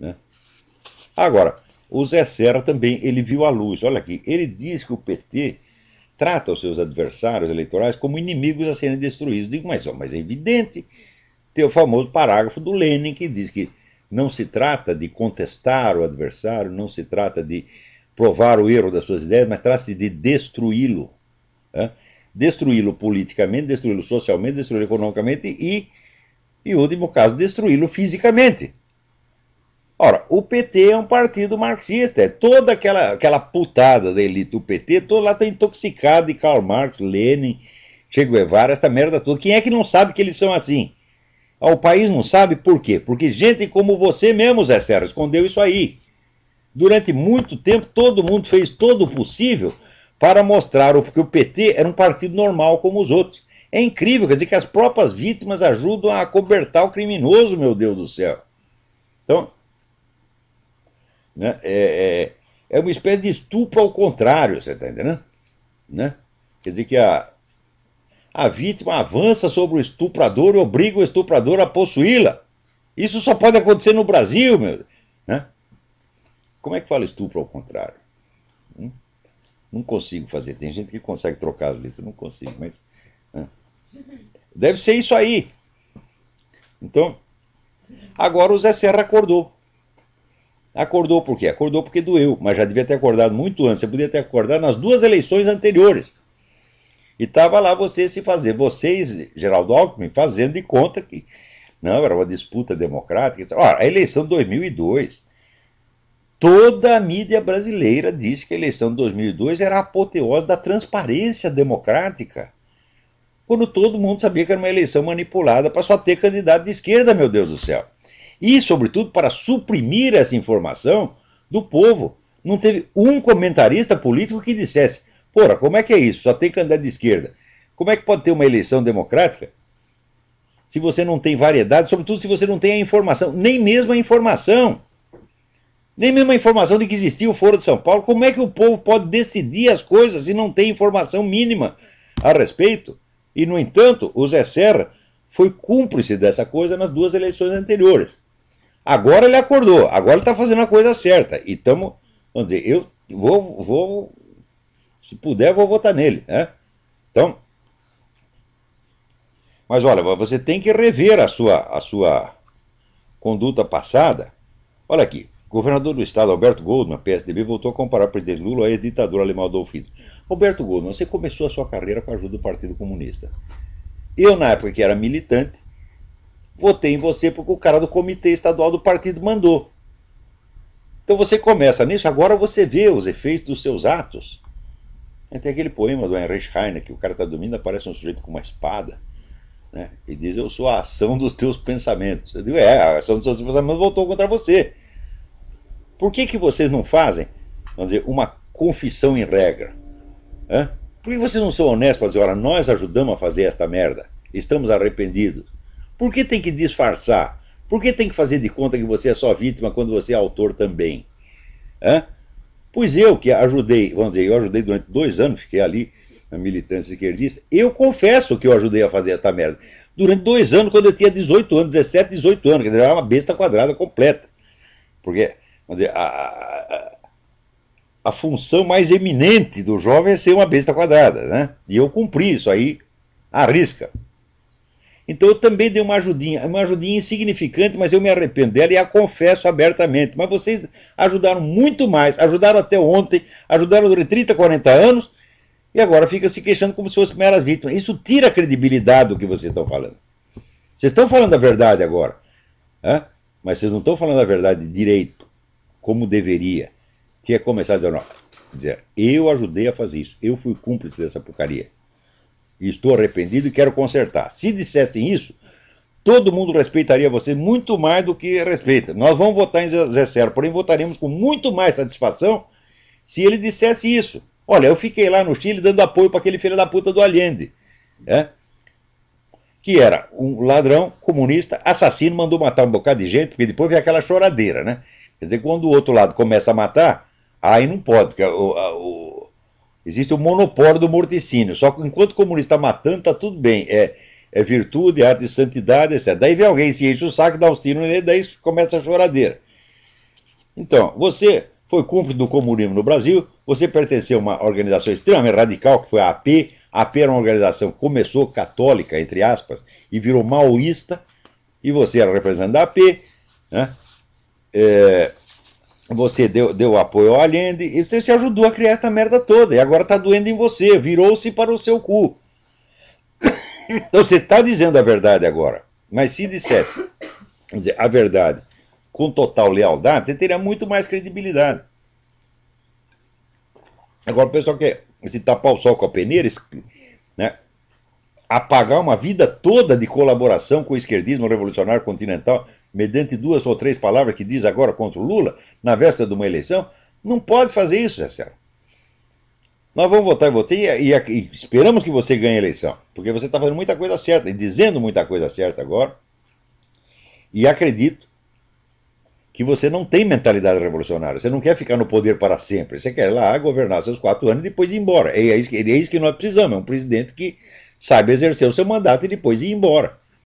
Né? Agora, o Zé Serra também, ele viu a luz. Olha aqui, ele diz que o PT trata os seus adversários eleitorais como inimigos a serem destruídos. Digo, mas, mas é evidente. Tem o famoso parágrafo do Lenin que diz que não se trata de contestar o adversário, não se trata de provar o erro das suas ideias, mas trata-se de destruí-lo. Né? Destruí-lo politicamente, destruí-lo socialmente, destruí-lo economicamente e, em último caso, destruí-lo fisicamente. Ora, o PT é um partido marxista, é toda aquela, aquela putada da elite do PT, toda lá está intoxicada de Karl Marx, Lenin, Che Guevara, essa merda toda. Quem é que não sabe que eles são assim? Ah, o país não sabe por quê? Porque gente como você mesmo, Zé Serra, escondeu isso aí. Durante muito tempo, todo mundo fez todo o possível para mostrar que o PT era um partido normal como os outros. É incrível, quer dizer que as próprias vítimas ajudam a cobertar o criminoso, meu Deus do céu. Então, né? É, é, é uma espécie de estupro ao contrário, você está entendendo? Né? Quer dizer que a, a vítima avança sobre o estuprador e obriga o estuprador a possuí-la. Isso só pode acontecer no Brasil, meu. Né? Como é que fala estupro ao contrário? Hum? Não consigo fazer. Tem gente que consegue trocar as letras, não consigo, mas. Né? Deve ser isso aí. Então, agora o Zé Serra acordou. Acordou por quê? Acordou porque doeu, mas já devia ter acordado muito antes. Você podia ter acordado nas duas eleições anteriores. E estava lá você se fazer, vocês, Geraldo Alckmin, fazendo de conta que não, era uma disputa democrática. Ora, a eleição de 2002, toda a mídia brasileira disse que a eleição de 2002 era a apoteose da transparência democrática. Quando todo mundo sabia que era uma eleição manipulada para só ter candidato de esquerda, meu Deus do céu e, sobretudo, para suprimir essa informação do povo. Não teve um comentarista político que dissesse: porra, como é que é isso? Só tem candidato de esquerda. Como é que pode ter uma eleição democrática se você não tem variedade, sobretudo se você não tem a informação, nem mesmo a informação? Nem mesmo a informação de que existia o Foro de São Paulo. Como é que o povo pode decidir as coisas se não tem informação mínima a respeito? E, no entanto, o Zé Serra foi cúmplice dessa coisa nas duas eleições anteriores. Agora ele acordou, agora ele está fazendo a coisa certa. E estamos, vamos dizer, eu vou, vou, se puder, vou votar nele. Né? Então, mas olha, você tem que rever a sua, a sua conduta passada. Olha aqui, governador do estado, Alberto Goldman, PSDB, voltou a comparar o presidente Lula ao ex-ditador alemão Adolf Hitler. Roberto Goldman, você começou a sua carreira com a ajuda do Partido Comunista. Eu, na época que era militante, votei em você porque o cara do comitê estadual do partido mandou. Então você começa nisso, agora você vê os efeitos dos seus atos. Tem aquele poema do Heinrich Heine, que o cara está dormindo, aparece um sujeito com uma espada, né? e diz, eu sou a ação dos teus pensamentos. Eu digo, é, a ação dos teus pensamentos voltou contra você. Por que, que vocês não fazem, vamos dizer, uma confissão em regra? Por que vocês não são honestos para dizer, olha, nós ajudamos a fazer esta merda, estamos arrependidos? Por que tem que disfarçar? Por que tem que fazer de conta que você é só vítima quando você é autor também? Hã? Pois eu que ajudei, vamos dizer, eu ajudei durante dois anos, fiquei ali na militância esquerdista, eu confesso que eu ajudei a fazer esta merda. Durante dois anos, quando eu tinha 18 anos, 17, 18 anos, quer dizer, era uma besta quadrada completa. Porque, vamos dizer, a, a, a função mais eminente do jovem é ser uma besta quadrada, né? E eu cumpri isso aí à risca. Então eu também dei uma ajudinha, uma ajudinha insignificante, mas eu me arrependo dela e a confesso abertamente. Mas vocês ajudaram muito mais, ajudaram até ontem, ajudaram durante 30, 40 anos, e agora fica se queixando como se fossem meras vítimas. Isso tira a credibilidade do que vocês estão falando. Vocês estão falando a verdade agora, né? mas vocês não estão falando a verdade direito, como deveria. Tinha começado a dizer, dizer, eu ajudei a fazer isso, eu fui cúmplice dessa porcaria estou arrependido e quero consertar. Se dissessem isso, todo mundo respeitaria você muito mais do que respeita. Nós vamos votar em Zé Serra, porém votaremos com muito mais satisfação se ele dissesse isso. Olha, eu fiquei lá no Chile dando apoio para aquele filho da puta do Allende, né? que era um ladrão comunista, assassino, mandou matar um bocado de gente, porque depois vem aquela choradeira, né? Quer dizer, quando o outro lado começa a matar, aí não pode, porque o, o Existe o monopólio do morticínio. Só que enquanto o comunista está matando, está tudo bem. É, é virtude, arte de santidade, etc. Daí vem alguém, se enche o saco, dá uns tiros nele, daí começa a choradeira. Então, você foi cúmplice do comunismo no Brasil, você pertenceu a uma organização extremamente radical, que foi a AP. A AP era uma organização que começou católica, entre aspas, e virou maoísta, e você era representante da AP, né? É, você deu, deu apoio ao Allende, e você se ajudou a criar essa merda toda, e agora está doendo em você, virou-se para o seu cu. Então você está dizendo a verdade agora, mas se dissesse a verdade com total lealdade, você teria muito mais credibilidade. Agora o pessoal quer se tapar o sol com a peneira, né, apagar uma vida toda de colaboração com o esquerdismo revolucionário continental, mediante duas ou três palavras que diz agora contra o Lula, na véspera de uma eleição, não pode fazer isso, Zé. Nós vamos votar em você e, e, e, esperamos que você ganhe a eleição, porque você está fazendo muita coisa certa e dizendo muita coisa certa agora. E acredito que você não tem mentalidade revolucionária. Você não quer ficar no poder para sempre. Você quer lá governar seus quatro anos e depois ir embora. É isso, é isso que nós precisamos. É um presidente que saiba exercer o seu mandato e depois ir embora.